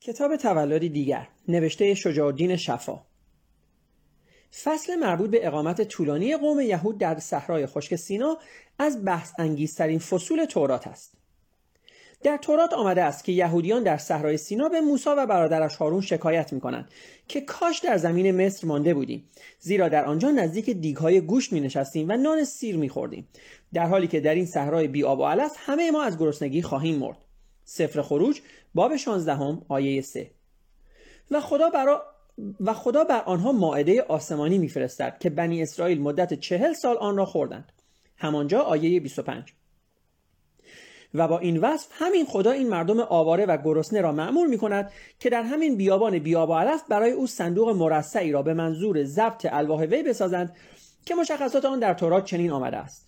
کتاب تولدی دیگر نوشته شجاع شفا. فصل مربوط به اقامت طولانی قوم یهود در صحرای خشک سینا از بحث انگیزترین فصول تورات است. در تورات آمده است که یهودیان در صحرای سینا به موسی و برادرش هارون شکایت می کنند که کاش در زمین مصر مانده بودیم زیرا در آنجا نزدیک دیگهای گوشت می نشستیم و نان سیر می خوردیم در حالی که در این صحرای بی آب و علف همه ما از گرسنگی خواهیم مرد. سفر خروج باب 16 آیه 3 و خدا برا و خدا بر آنها ماعده آسمانی میفرستد که بنی اسرائیل مدت چهل سال آن را خوردند. همانجا آیه 25 و با این وصف همین خدا این مردم آواره و گرسنه را معمول می کند که در همین بیابان بیاب و علف برای او صندوق مرصعی را به منظور ضبط الواح وی بسازند که مشخصات آن در تورات چنین آمده است.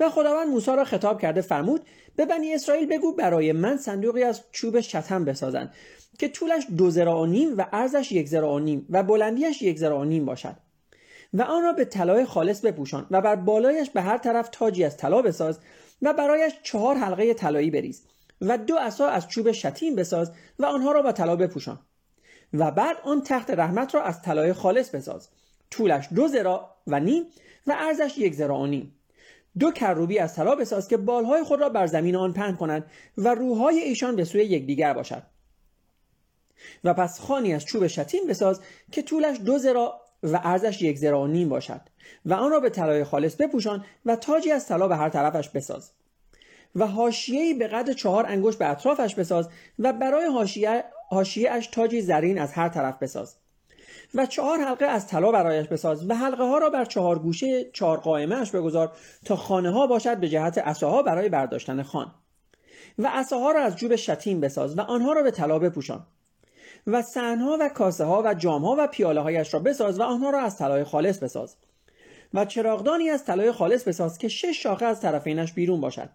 و خداوند موسی را خطاب کرده فرمود به بنی اسرائیل بگو برای من صندوقی از چوب شتم بسازند که طولش دو زراع و نیم و عرضش یک زراع و نیم و بلندیش یک زراع و نیم باشد و آن را به طلای خالص بپوشان و بر بالایش به هر طرف تاجی از طلا بساز و برایش چهار حلقه طلایی بریز و دو عصا از چوب شتیم بساز و آنها را با طلا بپوشان و بعد آن تخت رحمت را از طلای خالص بساز طولش دو زراع و نیم و عرضش یک زراع و نیم. دو کروبی از طلا بساز که بالهای خود را بر زمین آن پهن کنند و روحهای ایشان به سوی یکدیگر باشد. و پس خانی از چوب شتیم بساز که طولش دو زراع و عرضش یک زراع و نیم باشد و آن را به طلای خالص بپوشان و تاجی از طلا به هر طرفش بساز. و حاشیه‌ای به قدر چهار انگشت به اطرافش بساز و برای حاشیه اش تاجی زرین از هر طرف بساز. و چهار حلقه از طلا برایش بساز و حلقه ها را بر چهار گوشه چهار قائمه بگذار تا خانه ها باشد به جهت عصاها برای برداشتن خان. و عصاها را از جوب شتیم بساز و آنها را به طلا بپوشان. و سنها و کاسه ها و جام ها و پیاله هایش را بساز و آنها را از طلای خالص بساز. و چراغدانی از طلای خالص بساز که شش شاخه از طرفینش بیرون باشد.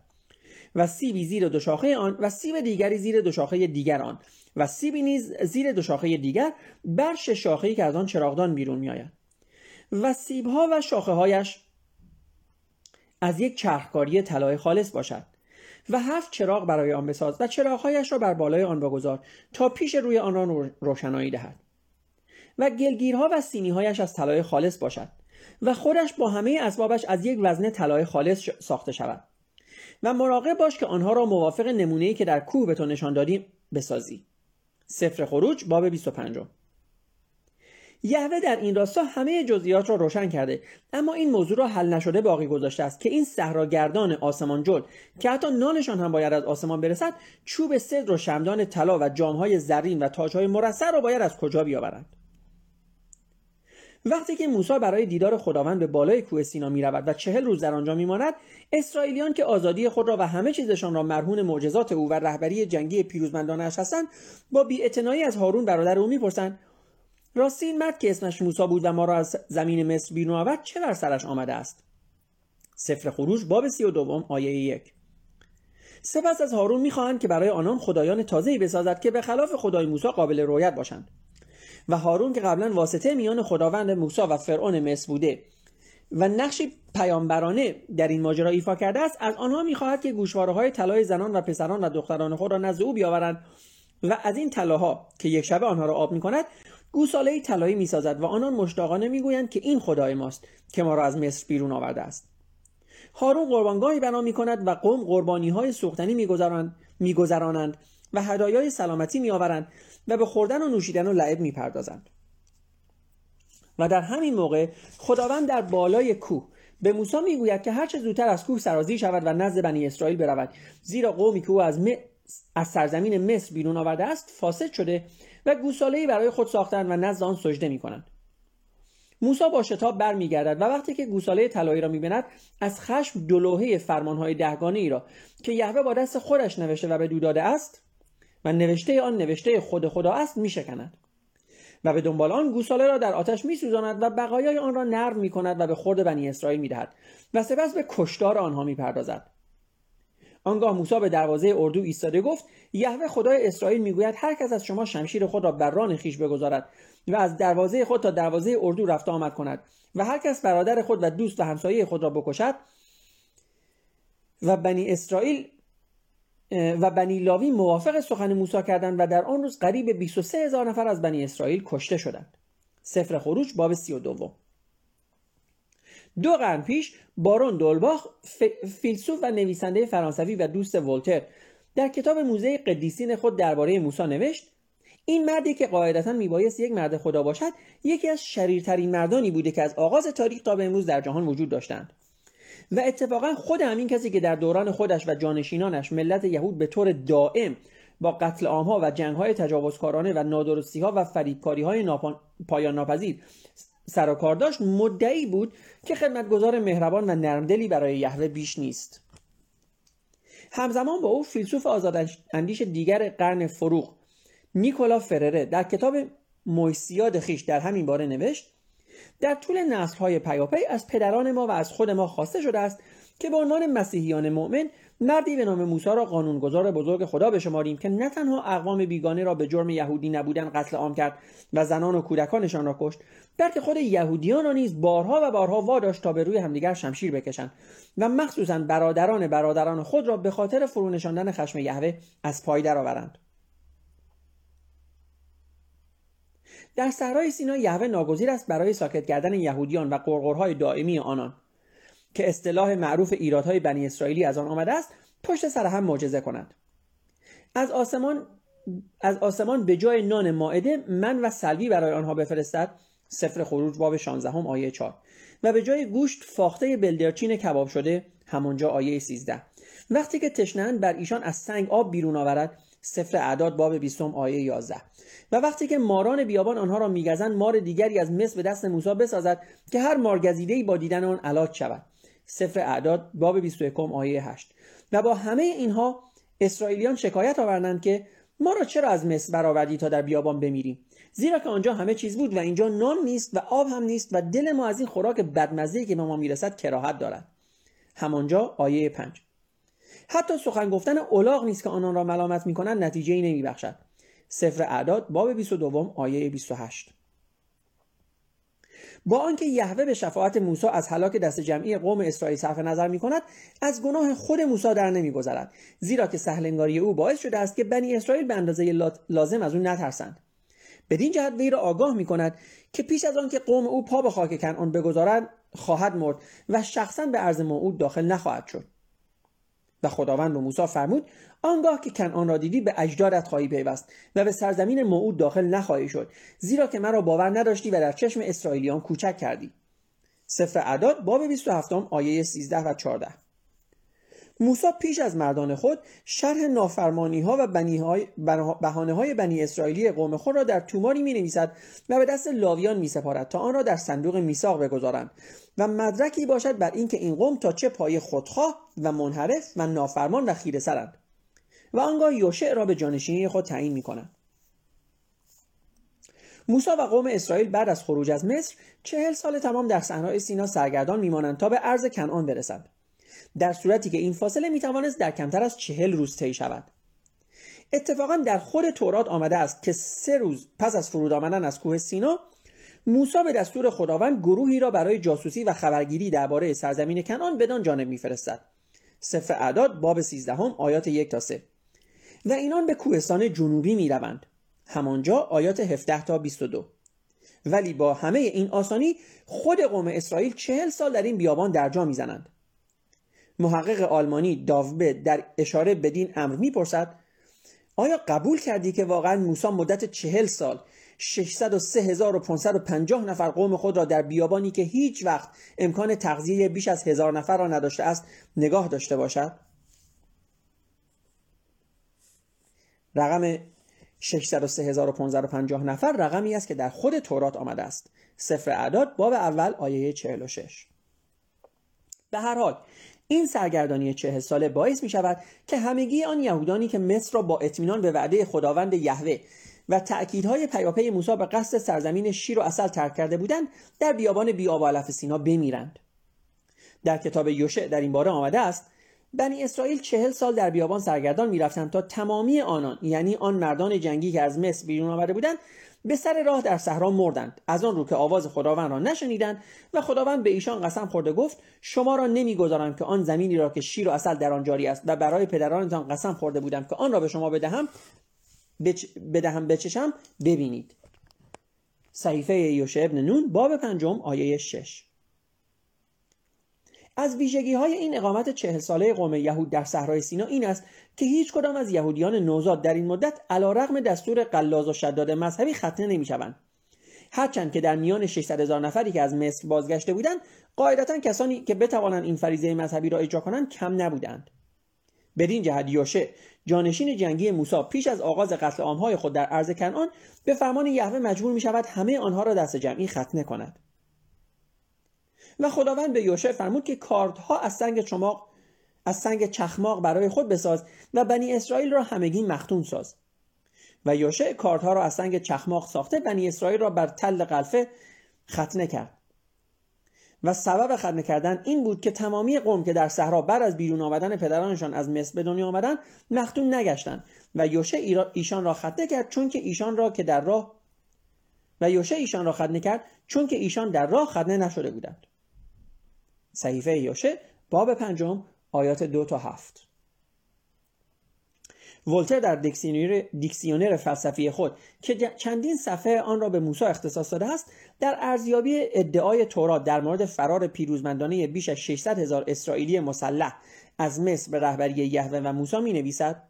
و سیبی زیر دو شاخه آن و سیب دیگری زیر دو شاخه دیگر آن. و سیبی نیز زیر دو شاخه دیگر بر شش شاخه که از آن چراغدان بیرون میآید. و سیبها و شاخه هایش از یک چرخکاری طلای خالص باشد و هفت چراغ برای آن بساز و چراغهایش را بر بالای آن بگذار تا پیش روی آن را روشنایی دهد. و گلگیرها و سینیهایش از طلای خالص باشد و خودش با همه اسبابش از یک وزنه طلای خالص ساخته شود. و مراقب باش که آنها را موافق نمونه‌ای که در کوه به تو نشان دادیم بسازی. سفر خروج باب 25 یهوه در این راستا همه جزئیات را روشن کرده اما این موضوع را حل نشده باقی گذاشته است که این صحراگردان آسمان جل که حتی نانشان هم باید از آسمان برسد چوب صدر و شمدان طلا و جامهای زرین و تاجهای مرصع را باید از کجا بیاورند؟ وقتی که موسی برای دیدار خداوند به بالای کوه سینا می رود و چهل روز در آنجا میماند اسرائیلیان که آزادی خود را و همه چیزشان را مرهون معجزات او و رهبری جنگی پیروزمندانش هستند با بیاعتنایی از هارون برادر او می‌پرسند راستی این مرد که اسمش موسی بود و ما را از زمین مصر بیرون آورد چه بر سرش آمده است؟ سفر خروج باب سی و دوم آیه یک. سپس از هارون می‌خواهند که برای آنان خدایان تازه‌ای بسازد که به خلاف خدای موسی قابل رویت باشند. و هارون که قبلا واسطه میان خداوند موسی و فرعون مصر بوده. و نقشی پیامبرانه در این ماجرا ایفا کرده است از آنها می‌خواهد که گوشواره های طلای زنان و پسران و دختران خود را نزد او بیاورند. و از این طلاها که یک شبه آنها را آب می‌کند گوساله طلایی می‌سازد و آنان مشتاقانه می‌گویند که این خدای ماست که ما را از مصر بیرون آورده است. هارون قربانگاهی بنا می کند و قوم قربانی های سوختنی میگذرانند و هدایای سلامتی میآورند. و به خوردن و نوشیدن و لعب می‌پردازند. و در همین موقع خداوند در بالای کوه به موسی می‌گوید که هرچه زودتر از کوه سرازی شود و نزد بنی اسرائیل برود. زیرا قومی که او از, از سرزمین مصر بیرون آورده است فاسد شده و گوسالهای برای خود ساختند و نزد آن سجده می‌کنند. موسی با شتاب برمیگردد و وقتی که گوساله طلایی را می‌بیند از خشم دلوهه فرمانهای دهگانه ای را که یهوه با دست خودش نوشته و به دو داده است و نوشته آن نوشته خود خدا است میشکند. و به دنبال آن گوساله را در آتش میسوزاند و بقایای آن را نرم می‌کند و به خورد بنی اسرائیل می‌دهد و سپس به کشتار آنها می‌پردازد. آنگاه موسی به دروازه اردو ایستاده گفت یهوه خدای اسرائیل می‌گوید هر کس از شما شمشیر خود را بر ران خیش بگذارد و از دروازه خود تا دروازه اردو رفت آمد کند و هر کس برادر خود و دوست و همسایه خود را بکشد و بنی اسرائیل و بنی لاوی موافق سخن موسی کردند و در آن روز قریب 23 هزار نفر از بنی اسرائیل کشته شدند. سفر خروج باب 32 دو قرن پیش بارون دولباخ فیلسوف و نویسنده فرانسوی و دوست ولتر در کتاب موزه قدیسین خود درباره موسی نوشت این مردی که قاعدتا میبایست یک مرد خدا باشد یکی از شریرترین مردانی بوده که از آغاز تاریخ تا به امروز در جهان وجود داشتند. و اتفاقا خود همین کسی که در دوران خودش و جانشینانش ملت یهود به طور دائم با قتل عامها و جنگ های تجاوزکارانه و نادرستی ها و فریبکاری های پایان ناپذیر سر و کار داشت مدعی بود که خدمتگزار مهربان و نرمدلی برای یهوه بیش نیست. همزمان با او فیلسوف اندیش دیگر قرن فروغ نیکولا فرره در کتاب مویسیاد خیش در همین باره نوشت در طول نسلهای پیاپی از پدران ما و از خود ما خواسته شده است که به عنوان مسیحیان مؤمن مردی به نام موسی را قانونگذار بزرگ خدا بشماریم که نه تنها اقوام بیگانه را به جرم یهودی نبودن قتل عام کرد و زنان و کودکانشان را کشت بلکه خود یهودیان را نیز بارها و بارها واداشت تا به روی همدیگر شمشیر بکشند و مخصوصا برادران برادران خود را به خاطر فرونشاندن خشم یهوه از پای درآورند. در صحرای سینا یهوه ناگزیر است برای ساکت کردن یهودیان و قرقرهای دائمی آنان که اصطلاح معروف ایرادهای بنی اسرائیلی از آن آمده است پشت سر هم معجزه کند. از آسمان از آسمان به جای نان ماعده من و سلوی برای آنها بفرستد. سفر خروج باب 16 هم آیه 4 و به جای گوشت فاخته بلدرچین کباب شده همانجا آیه 13 وقتی که تشنند بر ایشان از سنگ آب بیرون آورد. سفر اعداد باب 20 آیه 11 و وقتی که ماران بیابان آنها را میگزند مار دیگری از مصر به دست موسی بسازد که هر مارگزیده با دیدن آن علاج شود. سفر اعداد باب 21 آیه 8 و با همه اینها اسرائیلیان شکایت آوردند که ما را چرا از مصر برآوردی تا در بیابان بمیریم زیرا که آنجا همه چیز بود و اینجا نان نیست و آب هم نیست و دل ما از این خوراک بدمزه که به ما می‌رسد کراهت دارد. همانجا آیه 5 حتی سخن گفتن اولاغ نیست که آنان را ملامت می‌کنند نتیجه ای نمیبخشد. سفر اعداد باب 22 آیه 28 با آنکه یهوه به شفاعت موسی از هلاک دست جمعی قوم اسرائیل صرف نظر می کند از گناه خود موسی در نمیگذرد زیرا که سهلنگاری او باعث شده است که بنی اسرائیل به اندازه لازم از او نترسند. بدین جهت وی را آگاه می کند که پیش از آنکه قوم او پا به خاک کنعان بگذارد خواهد مرد و شخصا به عرض موعود داخل نخواهد شد. و خداوند به موسی فرمود آنگاه که کنعان را دیدی به اجدادت خواهی پیوست و به سرزمین موعود داخل نخواهی شد زیرا که مرا باور نداشتی و در چشم اسرائیلیان کوچک کردی. سفر اعداد باب 27 آیه 13 و 14 موسی پیش از مردان خود شرح نافرمانی ها و بهانه های بنی اسرائیلی قوم خود را در توماری می نویسد و به دست لاویان می سپارد تا آن را در صندوق میثاق بگذارند و مدرکی باشد بر اینکه این قوم تا چه پای خودخواه و منحرف و نافرمان و خیره سرند و آنگاه یوشع را به جانشینی خود تعیین می کنند موسی و قوم اسرائیل بعد از خروج از مصر چهل سال تمام در صحرای سینا سرگردان میمانند تا به عرض کنعان برسند. در صورتی که این فاصله می‌توانست در کمتر از چهل روز طی شود. اتفاقا در خود تورات آمده است که سه روز پس از فرود آمدن از کوه سینا موسی به دستور خداوند گروهی را برای جاسوسی و خبرگیری درباره سرزمین کنعان بدان جانب میفرستد. سفر اعداد باب 13 آیات یک تا 3 و اینان به کوهستان جنوبی می‌روند. همانجا آیات 17 تا 22 ولی با همه این آسانی خود قوم اسرائیل چهل سال در این بیابان درجا می‌زنند. محقق آلمانی داوبه در اشاره بدین امر می‌پرسد آیا قبول کردی که واقعا موسی مدت چهل سال 603550 نفر قوم خود را در بیابانی که هیچ وقت امکان تغذیه بیش از هزار نفر را نداشته است نگاه داشته باشد؟ رقم 603550 نفر رقمی است که در خود تورات آمده است. سفر اعداد باب اول آیه 46 به هر حال این سرگردانی چه ساله باعث می شود که همگی آن یهودانی که مصر را با اطمینان به وعده خداوند یهوه و تأکیدهای پیاپی موسی به قصد سرزمین شیر و اصل ترک کرده بودند در بیابان بیاب علف سینا بمیرند. در کتاب یوشع در این باره آمده است بنی اسرائیل چهل سال در بیابان سرگردان می‌رفتند تا تمامی آنان یعنی آن مردان جنگی که از مصر بیرون آمده بودند به سر راه در صحرا مردند. از آن رو که آواز خداوند را نشنیدند و خداوند به ایشان قسم خورده گفت شما را نمی‌گذارم که آن زمینی را که شیر و اصل در آن جاری است و برای پدرانتان قسم خورده بودم که آن را به شما بدهم بچ... بدهم بچشم ببینید. صحیفه یوشع ابن نون باب پنجم آیه شش. از ویژگی های این اقامت چهل ساله قوم یهود در صحرای سینا این است که هیچ کدام از یهودیان نوزاد در این مدت علا رغم دستور قلاز و شداد مذهبی ختنه نمی شوند. هرچند که در میان 600 هزار نفری که از مصر بازگشته بودند قاعدتا کسانی که بتوانند این فریضه مذهبی را اجرا کنند کم نبودند بدین جهت یوشه جانشین جنگی موسی پیش از آغاز قتل عامهای خود در ارض کنعان به فرمان یهوه مجبور می شود همه آنها را دست جمعی ختنه کند و خداوند به یوشع فرمود که کاردها از سنگ چماق از سنگ چخماق برای خود بساز و بنی اسرائیل را همگی مختون ساز. و یوشع کاردها را از سنگ چخماق ساخته بنی اسرائیل را بر تل قلفه ختنه کرد. و سبب ختنه کردن این بود که تمامی قوم که در صحرا بعد از بیرون آمدن پدرانشان از مصر به دنیا آمدن مختون نگشتند. و یوشع ایشان را ختنه کرد چون که ایشان را که در راه و یوشع ایشان را ختنه کرد چون که ایشان در راه ختنه نشده بودند. صحیفه یوشه باب پنجم آیات دو تا هفت. ولتر در دیکسیونر, دیکسیونر فلسفی خود که چندین صفحه آن را به موسی اختصاص داده است در ارزیابی ادعای تورات در مورد فرار پیروزمندانه بیش از 600 هزار اسرائیلی مسلح از مصر به رهبری یهوه و موسی می نویسد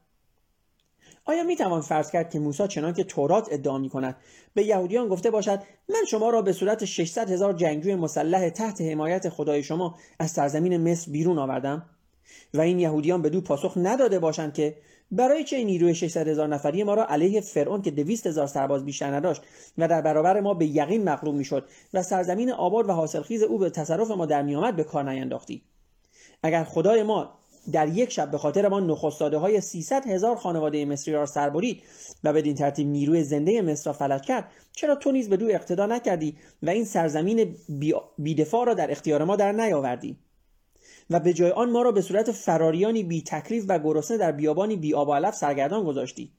آیا می توان فرض کرد که موسی چنان که تورات ادعا می کند به یهودیان گفته باشد من شما را به صورت 600 هزار جنگجوی مسلح تحت حمایت خدای شما از سرزمین مصر بیرون آوردم؟ و این یهودیان به دو پاسخ نداده باشند که برای چه نیروی 600 هزار نفری ما را علیه فرعون که 200 هزار سرباز بیشتر نداشت و در برابر ما به یقین مغلوب می‌شد و سرزمین آباد و حاصلخیز او به تصرف ما در میآمد به کار نینداختی؟ اگر خدای ما در یک شب به خاطر ما نخستاده های 300 هزار خانواده مصری را سر برید و بدین ترتیب نیروی زنده مصر را فلج کرد. چرا تو نیز به دو اقتدا نکردی و این سرزمین بیدفاع را در اختیار ما در نیاوردی؟ و به جای آن ما را به صورت فراریانی بی تکلیف و گرسنه در بیابانی بی آب علف سرگردان گذاشتی.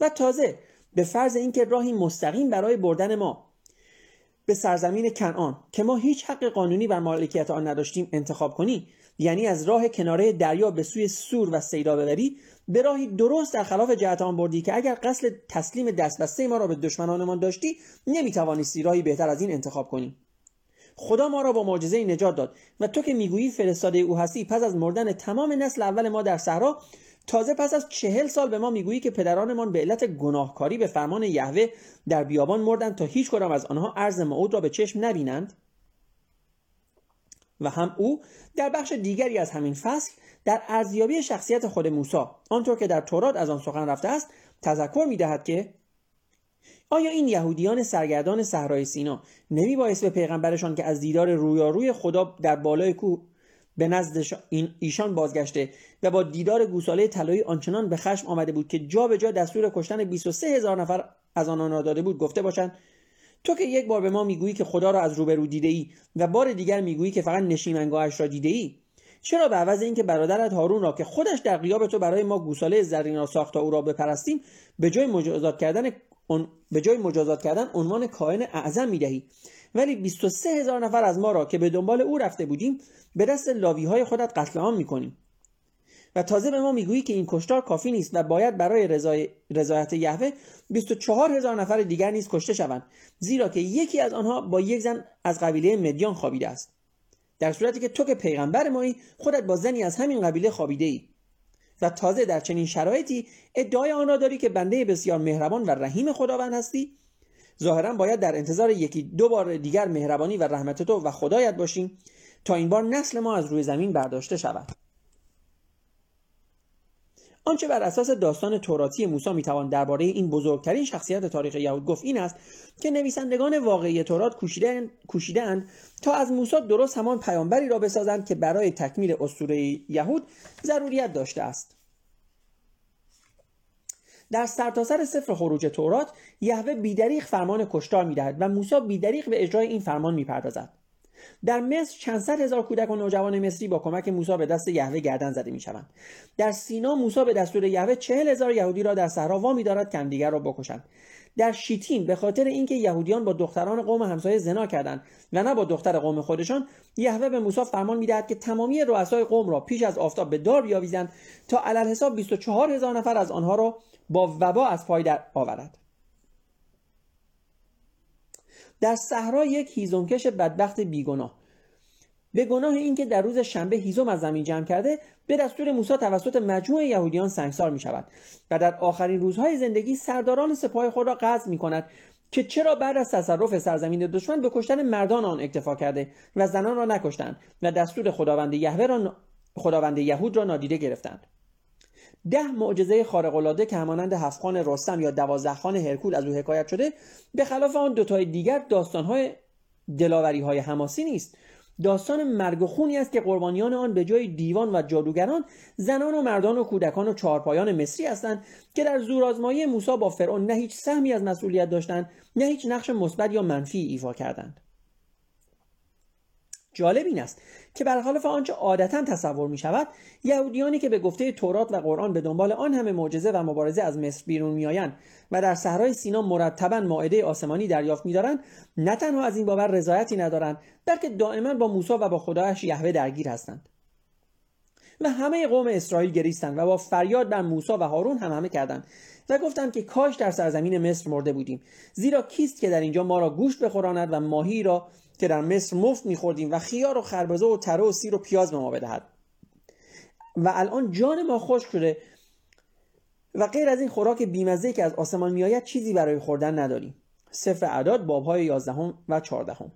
و تازه به فرض اینکه راهی مستقیم برای بردن ما به سرزمین کنعان که ما هیچ حق قانونی بر مالکیت آن نداشتیم انتخاب کنی یعنی از راه کناره دریا به سوی سور و سیدا ببری به راهی درست در خلاف جهت آن بردی که اگر قصد تسلیم دستبسته ما را به دشمنانمان داشتی نمی‌توانستی راهی بهتر از این انتخاب کنی. خدا ما را با معجزه نجات داد و تو که می‌گویی فرستاده او هستی پس از مردن تمام نسل اول ما در صحرا تازه پس از چهل سال به ما می‌گویی که پدرانمان به علت گناهکاری به فرمان یهوه در بیابان مردند تا هیچ کدام از آنها عرض موعود را به چشم نبینند؟ و هم او در بخش دیگری از همین فصل در ارزیابی شخصیت خود موسی آنطور که در تورات از آن سخن رفته است تذکر می‌دهد که آیا این یهودیان سرگردان صحرای سینا نمی باعث به پیغمبرشان که از دیدار رویاروی خدا در بالای کوه به نزد ایشان بازگشته و با دیدار گوساله طلایی آنچنان به خشم آمده بود که جا به جا دستور کشتن 23 هزار نفر از آنان را داده بود گفته باشند تو که یک بار به ما می‌گویی که خدا را از روبرو دیده ای و بار دیگر می‌گویی که فقط نشیمنگاهش را دیده ای چرا به عوض اینکه برادرت هارون را که خودش در قیاب تو برای ما گوساله زرین را ساخت تا او را بپرستیم به جای مجازات کردن به جای مجازات کردن عنوان کاهن اعظم می‌دهی. ولی 23 هزار نفر از ما را که به دنبال او رفته بودیم به دست لاوی های خودت قتل عام می‌کنیم. و تازه به ما می‌گویی که این کشتار کافی نیست و باید برای رضای... رضایت یهوه 24 هزار نفر دیگر نیز کشته شوند زیرا که یکی از آنها با یک زن از قبیله مدیان خوابیده است. در صورتی که تو که پیغمبر مایی خودت با زنی از همین قبیله خوابیده ای و تازه در چنین شرایطی ادعای آن را داری که بنده بسیار مهربان و رحیم خداوند هستی. ظاهرا باید در انتظار یکی دو بار دیگر مهربانی و رحمت تو و خدایت باشیم تا این بار نسل ما از روی زمین برداشته شود. آنچه بر اساس داستان توراتی موسی می‌توان درباره این بزرگترین شخصیت تاریخ یهود گفت این است که نویسندگان واقعی تورات کوشیدند تا از موسی درست همان پیامبری را بسازند که برای تکمیل اسطوره یهود ضروریت داشته است. در سرتاسر سر سفر خروج تورات یهوه بیدریق فرمان کشتار می‌دهد و موسی بیدریق به اجرای این فرمان می‌پردازد. در مصر چند صد هزار کودک و نوجوان مصری با کمک موسی به دست یهوه گردن زده می‌شوند. در سینا موسی به دستور یهوه چهل هزار یهودی را در صحرا وامی دارد که همدیگر را بکشند. در شیتیم به خاطر اینکه یهودیان با دختران قوم همسایه زنا کردند و نه با دختر قوم خودشان یهوه به موسی فرمان می‌دهد که تمامی رؤسای قوم را پیش از آفتاب به دار بیاویزند تا علل حساب 24 هزار نفر از آنها را با وبا از پای در آورد. در صحرا یک هیزمکش بدبخت بیگناه. به گناه اینکه در روز شنبه هیزم از زمین جمع کرده به دستور موسی توسط مجموع یهودیان سنگسار می شود و در آخرین روزهای زندگی سرداران سپاه خود را قصد می کند که چرا بعد از تصرف سرزمین دشمن به کشتن مردان آن اکتفا کرده و زنان را نکشتند و دستور خداوند یهوه را خداوند یهود را نادیده گرفتند. ده معجزه خارق‌العاده که همانند هفتخان رستم یا دوازده خان هرکول از او حکایت شده به خلاف آن دوتای دیگر داستانهای دلاوری های حماسی نیست. داستان مرگ و خونی است که قربانیان آن به جای دیوان و جادوگران زنان و مردان و کودکان و چهارپایان مصری هستند که در زورآزمایی موسی با فرعون نه هیچ سهمی از مسئولیت داشتند نه هیچ نقش مثبت یا منفی ایفا کردند. جالب این است که برخلاف آنچه عادتا تصور می شود یهودیانی که به گفته تورات و قرآن به دنبال آن همه معجزه و مبارزه از مصر بیرون میآیند و در صحرای سینا مرتبا ماعده آسمانی دریافت میدارند نه تنها از این باور رضایتی ندارند بلکه دائما با موسی و با خدایش یهوه درگیر هستند. و همه قوم اسرائیل گریستند و با فریاد بر موسی و هارون هم همه کردند و گفتند که کاش در سرزمین مصر مرده بودیم زیرا کیست که در اینجا ما را گوشت بخوراند و ماهی را که در مصر مفت میخوردیم و خیار و خربزه و تره و سیر و پیاز به ما بدهد. و الان جان ما خوش شده و غیر از این خوراک بیمزه که از آسمان میآید چیزی برای خوردن نداریم. سفر اعداد بابهای یازدهم و چهاردهم.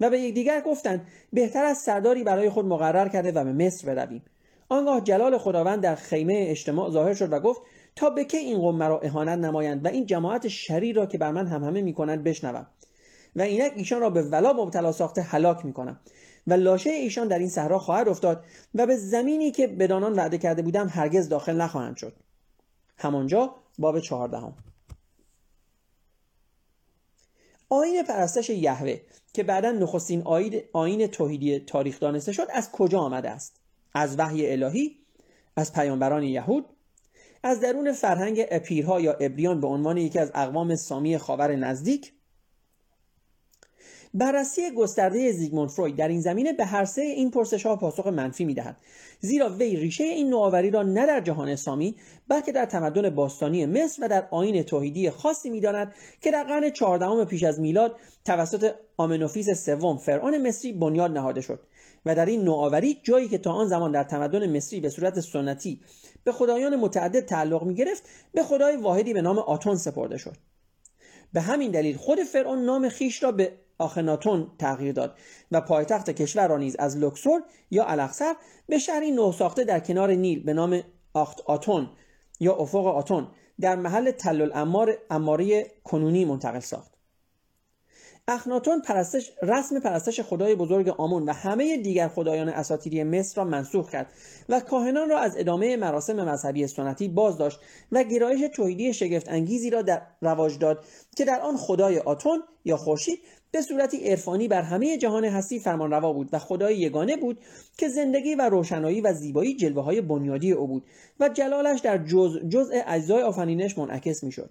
و به یکدیگر گفتند بهتر از سرداری برای خود مقرر کرده و به مصر برویم. آنگاه جلال خداوند در خیمه اجتماع ظاهر شد و گفت تا به که این قوم مرا اهانت نمایند و این جماعت شریر را که بر من هم همه می‌کنند بشنوم. و اینک ایشان را به ولا مبتلا ساخته هلاک می‌کنم. و لاشه ایشان در این صحرا خواهد افتاد و به زمینی که بدانان وعده کرده بودم هرگز داخل نخواهند شد. همانجا باب چهاردهم. آین پرستش یهوه که بعدا نخستین آین توحیدی تاریخ دانسته شد از کجا آمده است؟ از وحی الهی؟ از پیامبران یهود؟ از درون فرهنگ اپیرها یا ابریان به عنوان یکی از اقوام سامی خاور نزدیک؟ بررسی گسترده زیگموند فروید در این زمینه به هر سه این پرسش ها پاسخ منفی می‌دهد. زیرا وی ریشه این نوآوری را نه در جهان اسلامی بلکه در تمدن باستانی مصر و در آین توحیدی خاصی می‌داند که در قرن چهاردهم پیش از میلاد توسط آمنوفیس سوم فرعون مصری بنیاد نهاده شد و در این نوآوری جایی که تا آن زمان در تمدن مصری به صورت سنتی به خدایان متعدد تعلق می گرفت به خدای واحدی به نام آتون سپرده شد. به همین دلیل خود فرعون نام خیش را به آخناتون تغییر داد و پایتخت کشور را نیز از لوکسور یا الاقصر به شهری نو ساخته در کنار نیل به نام آخت آتون یا افق آتون در محل تل اماره کنونی منتقل ساخت. اخناتون پرستش رسم پرستش خدای بزرگ آمون و همه دیگر خدایان اساطیری مصر را منسوخ کرد و کاهنان را از ادامه مراسم مذهبی سنتی باز داشت و گرایش توحیدی شگفت انگیزی را در رواج داد که در آن خدای آتون یا خورشید به صورتی عرفانی بر همه جهان هستی فرمانروا بود و خدای یگانه بود که زندگی و روشنایی و زیبایی جلوه های بنیادی او بود و جلالش در جز جزء اجزای آفرینش منعکس می‌شد.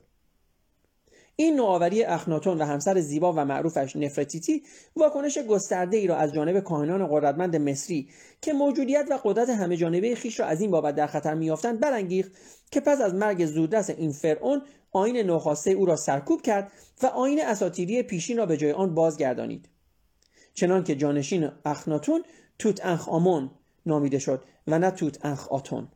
این نوآوری اخناتون و همسر زیبا و معروفش نفرتیتی واکنش گسترده ای را از جانب کاهنان قدرتمند مصری که موجودیت و قدرت همه جانبه خیش را از این بابت در خطر میافتند برانگیخت که پس از مرگ زودرس این فرعون آین نوخواسته او را سرکوب کرد و آین اساتیری پیشین را به جای آن بازگردانید. چنان که جانشین اخناتون توت انخ آمون نامیده شد و نه توت انخ آتون.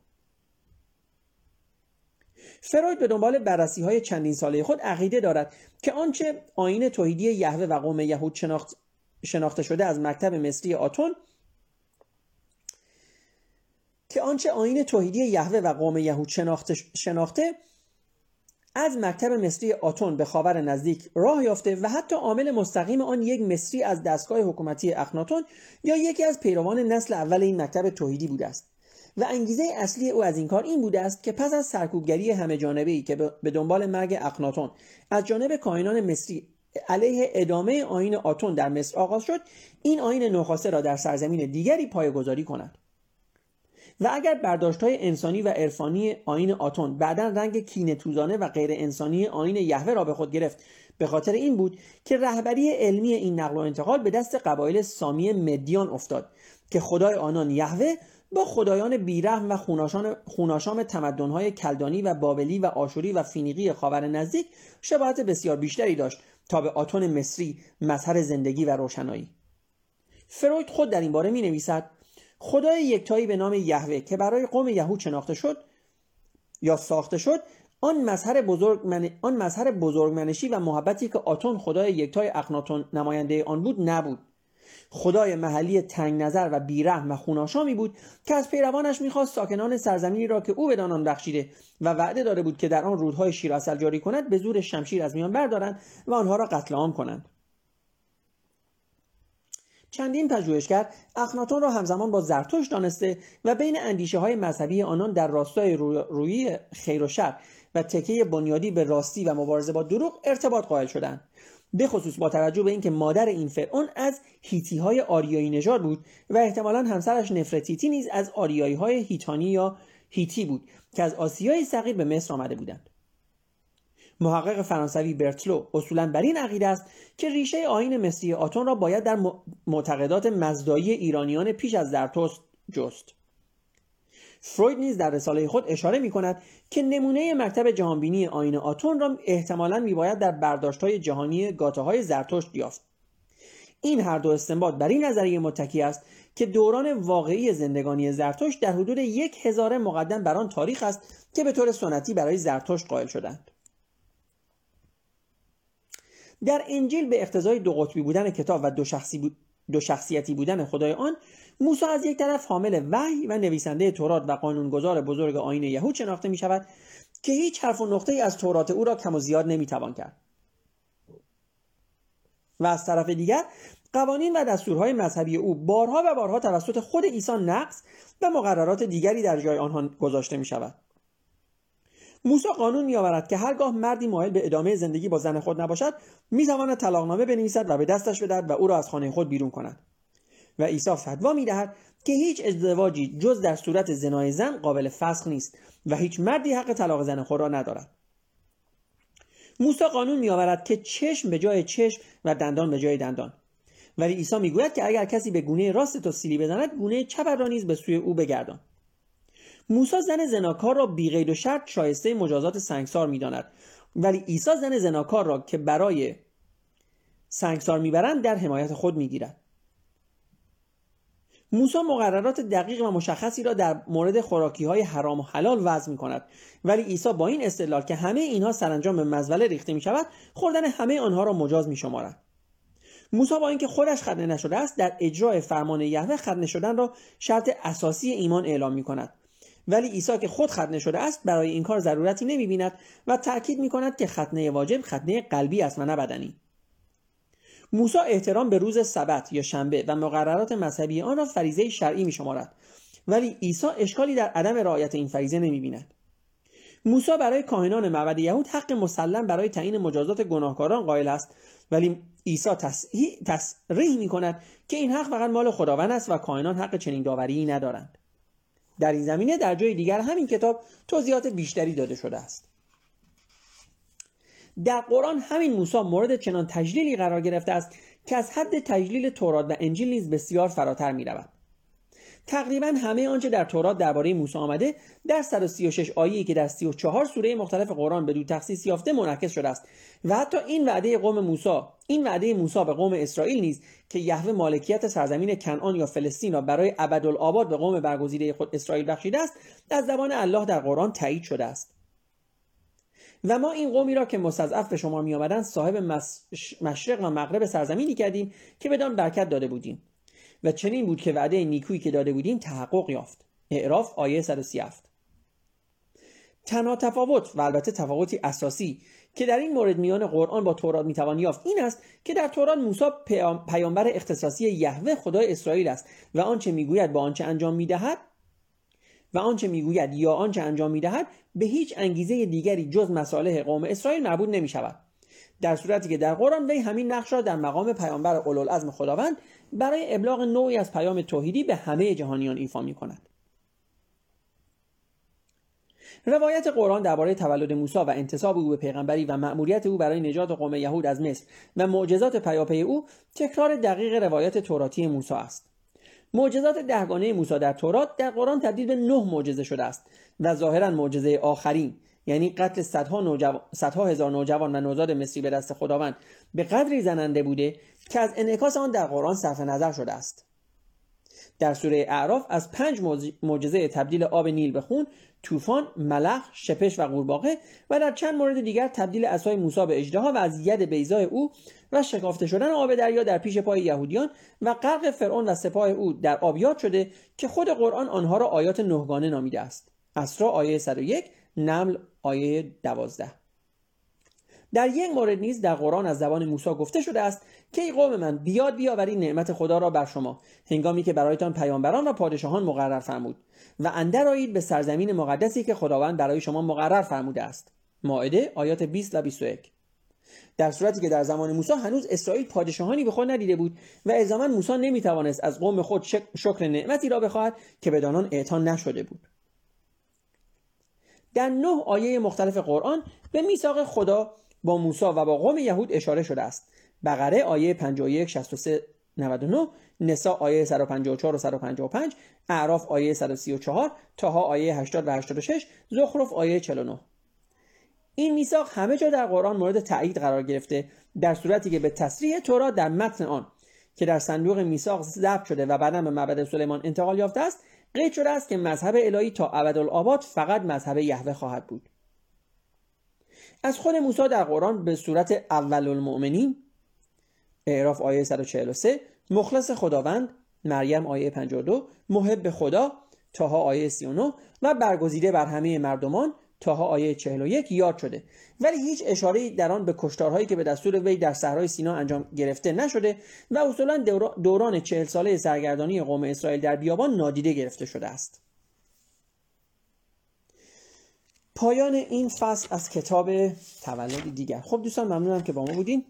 فروید به دنبال بررسی های چندین ساله خود عقیده دارد که آنچه آین توحیدی یهوه و قوم یهود شناخت شناخته شده از مکتب مصری آتون که آنچه آین توحیدی یهوه و قوم یهود شناخته, شناخته از مکتب مصری آتون به خاور نزدیک راه یافته و حتی عامل مستقیم آن یک مصری از دستگاه حکومتی اخناتون یا یکی از پیروان نسل اول این مکتب توحیدی بوده است. و انگیزه اصلی او از این کار این بوده است که پس از سرکوبگری همه جانبه ای که به دنبال مرگ اخناتون از جانب کاهنان مصری علیه ادامه آین آتون در مصر آغاز شد این آین نخاسته را در سرزمین دیگری پایگذاری کند. و اگر برداشت های انسانی و عرفانی آین آتون بعدا رنگ کینه توزانه و غیر انسانی آین یهوه را به خود گرفت به خاطر این بود که رهبری علمی این نقل و انتقال به دست قبایل سامی مدیان افتاد که خدای آنان یهوه با خدایان بیرحم و خوناشام تمدنهای کلدانی و بابلی و آشوری و فینیقی خاور نزدیک شباهت بسیار بیشتری داشت تا به آتون مصری مظهر زندگی و روشنایی. فروید خود در این باره می نویسد خدای یکتایی به نام یهوه که برای قوم یهود شناخته شد یا ساخته شد آن مظهر بزرگ من... آن مظهر بزرگمنشی و محبتی که آتون خدای یکتای اخناتون نماینده آن بود نبود. خدای محلی تنگ نظر و بیرحم و خوناشامی بود که از پیروانش می‌خواست ساکنان سرزمینی را که او به آن بخشیده و وعده داده بود که در آن رودهای شیر جاری کند به زور شمشیر از میان بردارند و آنها را قتل عام کنند. چندین پژوهشگر اخناتون را همزمان با زرتوش دانسته و بین اندیشه های مذهبی آنان در راستای روی خیر و شر و تکیه بنیادی به راستی و مبارزه با دروغ ارتباط قائل شدند. به خصوص با توجه به اینکه مادر این فرعون از هیتی های آریایی نژاد بود و احتمالا همسرش نفرتیتی نیز از آریایی های هیتانی یا هیتی بود که از آسیای صغیر به مصر آمده بودند. محقق فرانسوی برتلو اصولا بر این عقیده است که ریشه آین مصری آتون را باید در معتقدات مزدایی ایرانیان پیش از زرتشت جست. فروید نیز در رساله خود اشاره می کند که نمونه مکتب جهانبینی آین آتون را احتمالا میباید در برداشتهای جهانی گاتاهای زرتشت یافت. این هر دو استنباط بر این نظریه متکی است که دوران واقعی زندگانی زرتشت در حدود یک هزاره مقدم بر آن تاریخ است که به طور سنتی برای زرتشت قائل شدند در انجیل به اقتضای دو قطبی بودن کتاب و دو, شخصی بود دو شخصیتی بودن خدای آن موسی از یک طرف حامل وحی و نویسنده تورات و قانونگذار بزرگ آین یهود شناخته می شود که هیچ حرف و نقطه از تورات او را کم و زیاد نمی توان کرد. و از طرف دیگر قوانین و دستورهای مذهبی او بارها و بارها توسط خود عیسی نقص و مقررات دیگری در جای آنها گذاشته می شود موسی قانون میآورد که هرگاه مردی مایل به ادامه زندگی با زن خود نباشد می‌تواند طلاقنامه بنویسد و به دستش بدهد و او را از خانه خود بیرون کند. و عیسی فتوا می‌دهد که هیچ ازدواجی جز در صورت زنای زن قابل فسخ نیست و هیچ مردی حق طلاق زن خود را ندارد. موسی قانون میآورد که چشم به جای چشم و دندان به جای دندان. ولی عیسی می‌گوید که اگر کسی به گونه راست تو سیلی بزند گونه چپ را نیز به سوی او بگردان. موسی زن زناکار را بی و شرط شایسته مجازات سنگسار می‌داند. ولی عیسی زن زناکار را که برای سنگسار می‌برند در حمایت خود می‌گیرد. موسی مقررات دقیق و مشخصی را در مورد خوراکی های حرام و حلال وضع می کند ولی عیسی با این استدلال که همه اینها سرانجام به مزوله ریخته می شود خوردن همه آنها را مجاز می شمارد موسی با اینکه خودش ختنه نشده است در اجرای فرمان یهوه ختنه شدن را شرط اساسی ایمان اعلام می کند ولی عیسی که خود ختنه شده است برای این کار ضرورتی نمی بیند و تأکید می کند که ختنه واجب ختنه قلبی است و نه بدنی. موسی احترام به روز سبت یا شنبه و مقررات مذهبی آن را فریزه شرعی می شمارد ولی عیسی اشکالی در عدم رعایت این فریزه نمی بیند موسی برای کاهنان معبد یهود حق مسلم برای تعیین مجازات گناهکاران قائل است. ولی عیسی تصریح می کند که این حق فقط مال خداوند است و کاهنان حق چنین داوری ندارند. در این زمینه در جای دیگر همین کتاب توضیحات بیشتری داده شده است در قرآن همین موسی مورد چنان تجلیلی قرار گرفته است که از حد تجلیل تورات و انجیل نیز بسیار فراتر می رود. تقریبا همه آنچه در تورات درباره موسی آمده در 136 آیه‌ای که در 34 سوره مختلف قرآن به دو تخصیص یافته منعکس شده است. و حتی این وعده قوم موسی این وعده موسی به قوم اسرائیل نیز که یهوه مالکیت سرزمین کنعان یا فلسطین را برای ابدالآباد به قوم برگزیده خود اسرائیل بخشیده است از زبان الله در قرآن تایید شده است. و ما این قومی را که مستضعف به شما می آمدند صاحب مشرق و مغرب سرزمینی کردیم که بدان برکت داده بودیم. و چنین بود که وعده نیکویی که داده بودیم تحقق یافت. اعراف آیه 137 تنها تفاوت و البته تفاوتی اساسی که در این مورد میان قرآن با تورات می‌توان یافت این است که در تورات موسی پیامبر اختصاصی یهوه خدای اسرائیل است و آنچه می‌گوید با آنچه انجام می‌دهد و آنچه می‌گوید یا آنچه انجام می‌دهد به هیچ انگیزه دیگری جز مصالح قوم اسرائیل مربوط نمی شود در صورتی که در قرآن وی همین نقش را در مقام پیامبر اولوالعزم خداوند برای ابلاغ نوعی از پیام توحیدی به همه جهانیان ایفا می کند روایت قرآن درباره تولد موسی و انتصاب او به پیغمبری و مأموریت او برای نجات قوم یهود از مصر و معجزات پیاپی او تکرار دقیق روایت توراتی موسی است. معجزات دهگانه موسی در تورات در قرآن تبدیل به نه معجزه شده است و ظاهرا معجزه آخرین یعنی قتل صدها, نوجو... صدها هزار نوجوان و نوزاد مصری به دست خداوند به قدری زننده بوده که از انعکاس آن در قرآن صرف نظر شده است. در سوره اعراف از پنج معجزه تبدیل آب نیل به خون طوفان ملخ شپش و قورباغه و در چند مورد دیگر تبدیل اسای موسی به اژدها و از ید بیضای او و شکافته شدن آب دریا در پیش پای یهودیان و غرق فرعون و سپاه او در آبیات شده که خود قرآن آنها را آیات نهگانه نامیده است. اسرا آیه 101 نمل آیه 12 در یک مورد نیز در قرآن از زبان موسی گفته شده است که ای قوم من بیاد بیاورید نعمت خدا را بر شما. هنگامی که برایتان پیامبران و پادشاهان مقرر فرمود و اندر آیید به سرزمین مقدسی که خداوند برای شما مقرر فرموده است. ماعده آیات 20 و 21 در صورتی که در زمان موسی هنوز اسرائیل پادشاهانی به خود ندیده بود و الزاما موسی نمی‌توانست از قوم خود شکر نعمتی را بخواهد که به دانان اعطا نشده بود. در نه آیه مختلف قرآن به میثاق خدا با موسی و با قوم یهود اشاره شده است. بقره آیه 51 63 99 نسا آیه 154 و 155 اعراف آیه 134 تاها آیه 80 و 86 زخرف آیه 49 این میثاق همه جا در قرآن مورد تایید قرار گرفته در صورتی که به تصریح تورات در متن آن که در صندوق میثاق ضبط شده و بعدا به معبد سلیمان انتقال یافته است قید شده است که مذهب الهی تا ابدالآباد فقط مذهب یهوه خواهد بود. از خود موسی در قرآن به صورت اول المؤمنین اعراف آیه 143 مخلص خداوند مریم آیه 52 محب خدا تاها آیه 39 و برگزیده بر همه مردمان تاها آیه 41 یاد شده. ولی هیچ اشاره در آن به کشتارهایی که به دستور وی در صحرای سینا انجام گرفته نشده و اصولا دوران چهل ساله سرگردانی قوم اسرائیل در بیابان نادیده گرفته شده است. پایان این فصل از کتاب تولد دیگر. خب دوستان ممنونم که با ما بودین.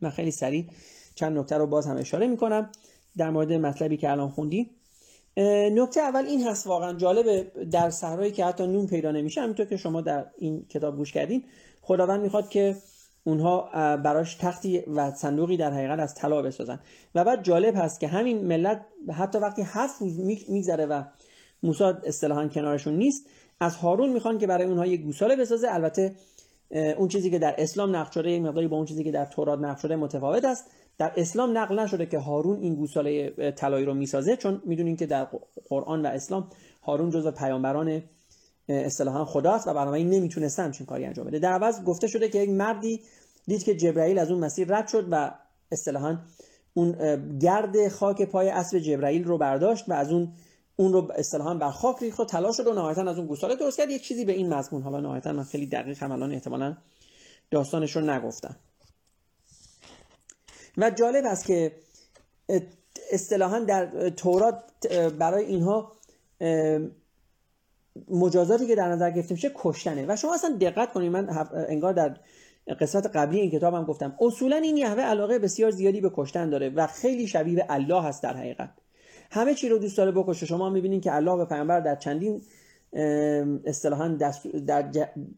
من خیلی سریع چند نکته رو باز هم اشاره می‌کنم. در مورد مطلبی که الان خوندیم نکته اول این هست واقعا جالبه در صحرایی که حتی نون پیدا نمیشه همینطور که شما در این کتاب گوش کردین خداوند می‌خواد که اونها براش تختی و صندوقی در حقیقت از طلا بسازن. و بعد جالب هست که همین ملت حتی وقتی هفت روز میگذره و موسی اصطلاحا کنارشون نیست از هارون می‌خوان که برای اونها یک گوساله بسازه. البته اون چیزی که در اسلام نقل شده یک مقداری با اون چیزی که در تورات نقل شده متفاوت است. در اسلام نقل نشده که هارون این گوساله طلایی رو می‌سازه چون می‌دونین که در قرآن و اسلام هارون جزو پیامبران اصطلاحا خداست و بنابراین نمی‌تونسته همچین کاری انجام بده. در عوض گفته شده که یک مردی دید که جبرائیل از اون مسیر رد شد و اصطلاحا اون گرد خاک پای اسب جبرائیل رو برداشت و از اون اون رو اصطلاحا بر خاک ریخت و طلا شد و نهایتا از اون گوساله درست کرد. یک چیزی به این مضمون حالا نهایتا من خیلی دقیق هم الان احتمالاً داستانش رو نگفتم. و جالب است که اصطلاحا در تورات برای اینها مجازاتی که در نظر گرفته میشه کشتنه. و شما اصلا دقت کنید من انگار در قسمت قبلی این کتابم گفتم. اصولا این یهوه علاقه بسیار زیادی به کشتن داره و خیلی شبیه به الله هست در حقیقت. همه چی رو دوست داره بکشه. شما می‌بینید که الله به پیامبر در چندین اصطلاحا در,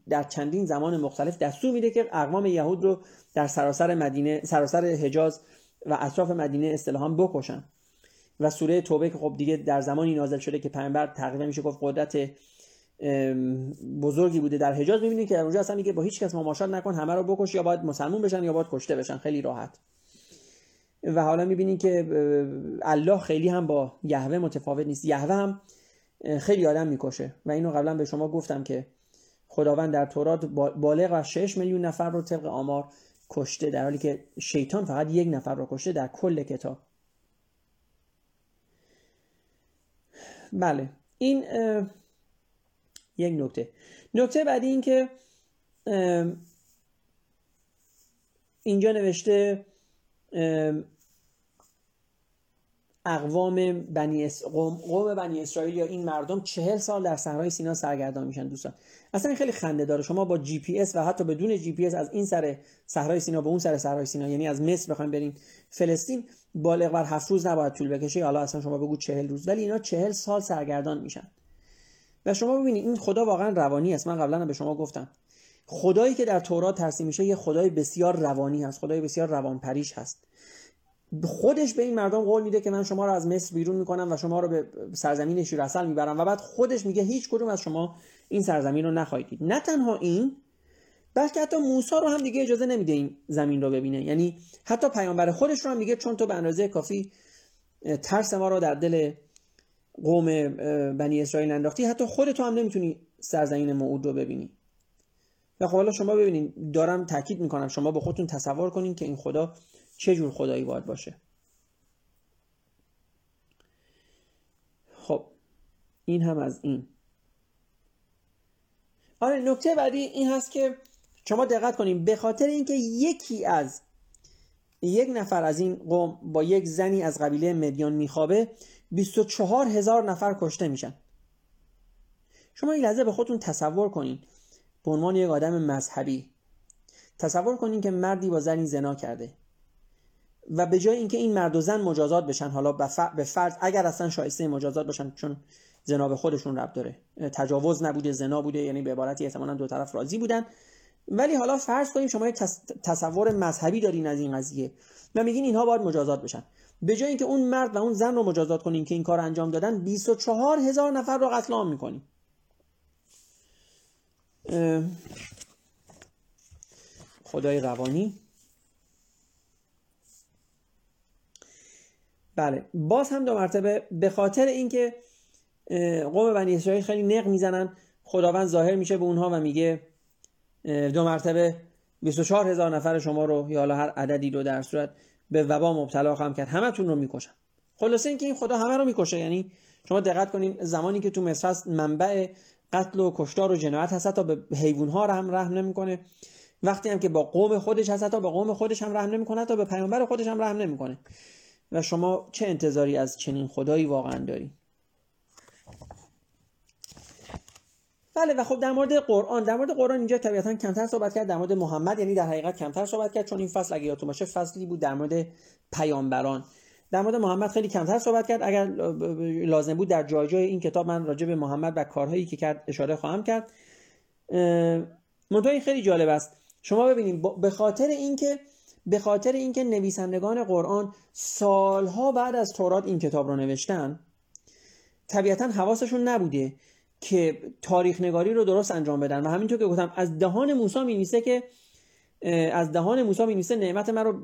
در چندین زمان مختلف دستور میده که اقوام یهود رو در سراسر مدینه سراسر حجاز و اطراف مدینه اصطلاحا بکشن. و سوره توبه که خب دیگه در زمانی نازل شده که پیامبر تقریبا میشه گفت قدرت بزرگی بوده در حجاز می‌بینید که در اونجا اصلا میگه با هیچ کس مماشات نکن همه رو بکش یا باید مسلمون بشن یا باید کشته بشن. خیلی راحت. و حالا می‌بینید که الله خیلی هم با یهوه متفاوت نیست. یهوه هم خیلی آدم می‌کشه. و اینو قبلا به شما گفتم که خداوند در تورات بالغ و 6 میلیون نفر رو طبق آمار کشته در حالی که شیطان فقط یک نفر رو کشته در کل کتاب. بله این یک نکته. نکته بعدی این که اینجا نوشته اقوام بنی اس... قوم... قوم بنی اسرائیل یا این مردم چهل سال در صحرای سینا سرگردان میشن دوستان. اصلا خیلی خنده داره. شما با جی پی اس و حتی بدون جی پی اس از این سر صحرای سینا به اون سر صحرای سینا یعنی از مصر بخوایم بریم فلسطین بالغ بر هفت روز نباید طول بکشه. حالا اصلا شما بگو چهل روز. ولی اینا چهل سال سرگردان میشن. و شما ببینید این خدا واقعا روانی است. من قبلا به شما گفتم. خدایی که در تورات ترسیم میشه یه خدای بسیار روانی هست. خدای بسیار روانپریش هست. خودش به این مردم قول میده که من شما رو از مصر بیرون می‌کنم و شما رو به سرزمین شیر می‌برم و بعد خودش میگه هیچ کدوم از شما این سرزمین رو نخواهید دید. نه تنها این بلکه حتی موسی رو هم دیگه اجازه نمیده این زمین رو ببینه. یعنی حتی پیامبر خودش رو هم میگه چون تو به اندازه کافی ترس ما رو در دل قوم بنی اسرائیل انداختی. حتی خودت هم نمی‌تونی سرزمین موعود رو ببینی. و خب حالا شما ببینید دارم تاکید می‌کنم شما به خودتون تصور کنین که این خدا چه جور خدایی باید باشه؟ خب این هم از این. آره نکته بعدی این هست که شما دقت کنیم به خاطر اینکه یکی از یک نفر از این قوم با یک زنی از قبیله مدیان میخوابه 24 هزار نفر کشته میشن. شما این لحظه به خودتون تصور کنین. به عنوان یک آدم مذهبی تصور کنین که مردی با زنی زنا کرده. و به جای اینکه این مرد و زن مجازات بشن حالا به فرض اگر اصلا شایسته مجازات باشن چون زنا به خودشون رب داره. تجاوز نبوده زنا بوده یعنی به عبارتی احتمالاً دو طرف راضی بودن. ولی حالا فرض کنیم شما تصور مذهبی دارین از این قضیه و میگین اینها باید مجازات بشن. به جای اینکه اون مرد و اون زن رو مجازات کنیم که این کار انجام دادن 24 هزار نفر رو قتل عام می‌کنیم. خدای روانی. بله. باز هم دو مرتبه به خاطر اینکه قوم بنی اسرائیل خیلی نق می‌زنن خداوند ظاهر میشه به اونها و میگه دو مرتبه 24 هزار نفر شما رو یا حالا هر عددی رو در صورت به وبا مبتلا خواهم کرد. همتون رو می‌کشن خلاصه اینکه این خدا همه رو می‌کشه. یعنی شما دقت کنین زمانی که تو مصر هست منبع قتل و کشتار و جنایت هست تا به حیوان ها هم رحم نمی‌کنه. وقتی هم که با قوم خودش هست تا به قوم خودش هم رحم نمی‌کنه تا به پیامبر خودش هم رحم نمی‌کنه. و شما چه انتظاری از چنین خدایی واقعا داری؟ بله و خب در مورد قرآن در مورد قرآن اینجا طبیعتا کمتر صحبت کرد در مورد محمد یعنی در حقیقت کمتر صحبت کرد چون این فصل اگه یادتون باشه فصلی بود در مورد پیامبران. در مورد محمد خیلی کمتر صحبت کرد اگر لازم بود در جای جای این کتاب من راجع به محمد و کارهایی که کرد اشاره خواهم کرد. منتها خیلی جالب است. شما ببینید به خاطر اینکه به خاطر اینکه نویسندگان قرآن سالها بعد از تورات این کتاب رو نوشتن طبیعتا حواسشون نبوده که تاریخ نگاری رو درست انجام بدن. و همینطور که گفتم از دهان موسی می که از دهان موسی می نعمت من رو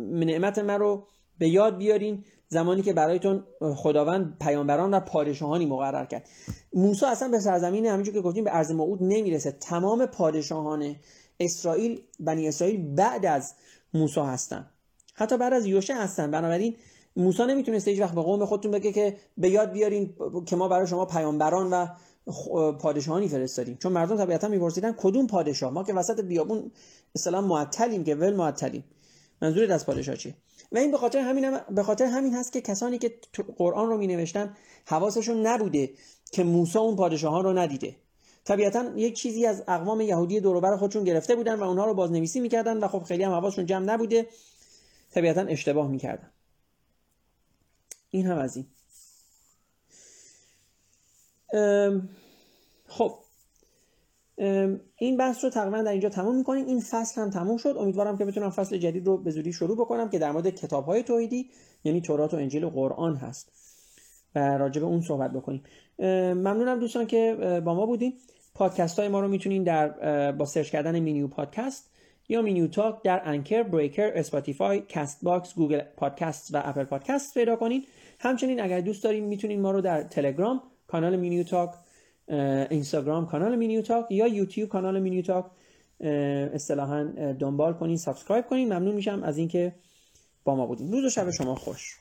نعمت من رو به یاد بیارین. زمانی که برایتون خداوند پیامبران و پادشاهانی مقرر کرد. موسی اصلا به سرزمین همینجور که گفتیم به ارض موعود نمی‌رسه. تمام پادشاهان اسرائیل بنی اسرائیل بعد از موسی هستن. حتی بعد از یوشه هستن. بنابراین موسی نمی‌تونسته هیچ وقت به قوم خودتون بگه که به یاد بیارین که ما برای شما پیامبران و پادشاهانی فرستادیم. چون مردم طبیعتا میپرسیدن کدوم پادشاه؟ ما که وسط بیابون اصلا معطلیم که ول معطلیم. منظور از پادشاه چیه؟ و این به خاطر همین به خاطر همین هست که کسانی که قرآن رو می نوشتن حواسشون نبوده که موسی اون پادشاهان رو ندیده. طبیعتا یک چیزی از اقوام یهودی دوروبر خودشون گرفته بودن و اونها رو بازنویسی می‌کردن و خب خیلی هم حواسشون جمع نبوده. طبیعتا اشتباه می‌کردن. این هم از این. خب. این بحث رو تقریبا در اینجا تموم می‌کنیم. این فصل هم تموم شد. امیدوارم که بتونم فصل جدید رو به زودی شروع بکنم که در مورد کتاب های توحیدی یعنی تورات و انجیل و قرآن هست. و راجع به اون صحبت بکنیم. ممنونم دوستان که با ما بودیم پادکست های ما رو می‌تونین در با سرچ کردن مینیو پادکست یا مینیو تاک در Anchor، Breaker، Spotify، Castbox، Google Podcast و Apple Podcast پیدا کنین. همچنین اگر دوست دارین می‌تونین ما رو در تلگرام کانال مینیو تاک اینستاگرام کانال مینیو تاک یا یوتیوب کانال مینیو تاک اصطلاحا دنبال کنین subscribe کنین. ممنون میشم از اینکه با ما بودین. روز و شب شما خوش.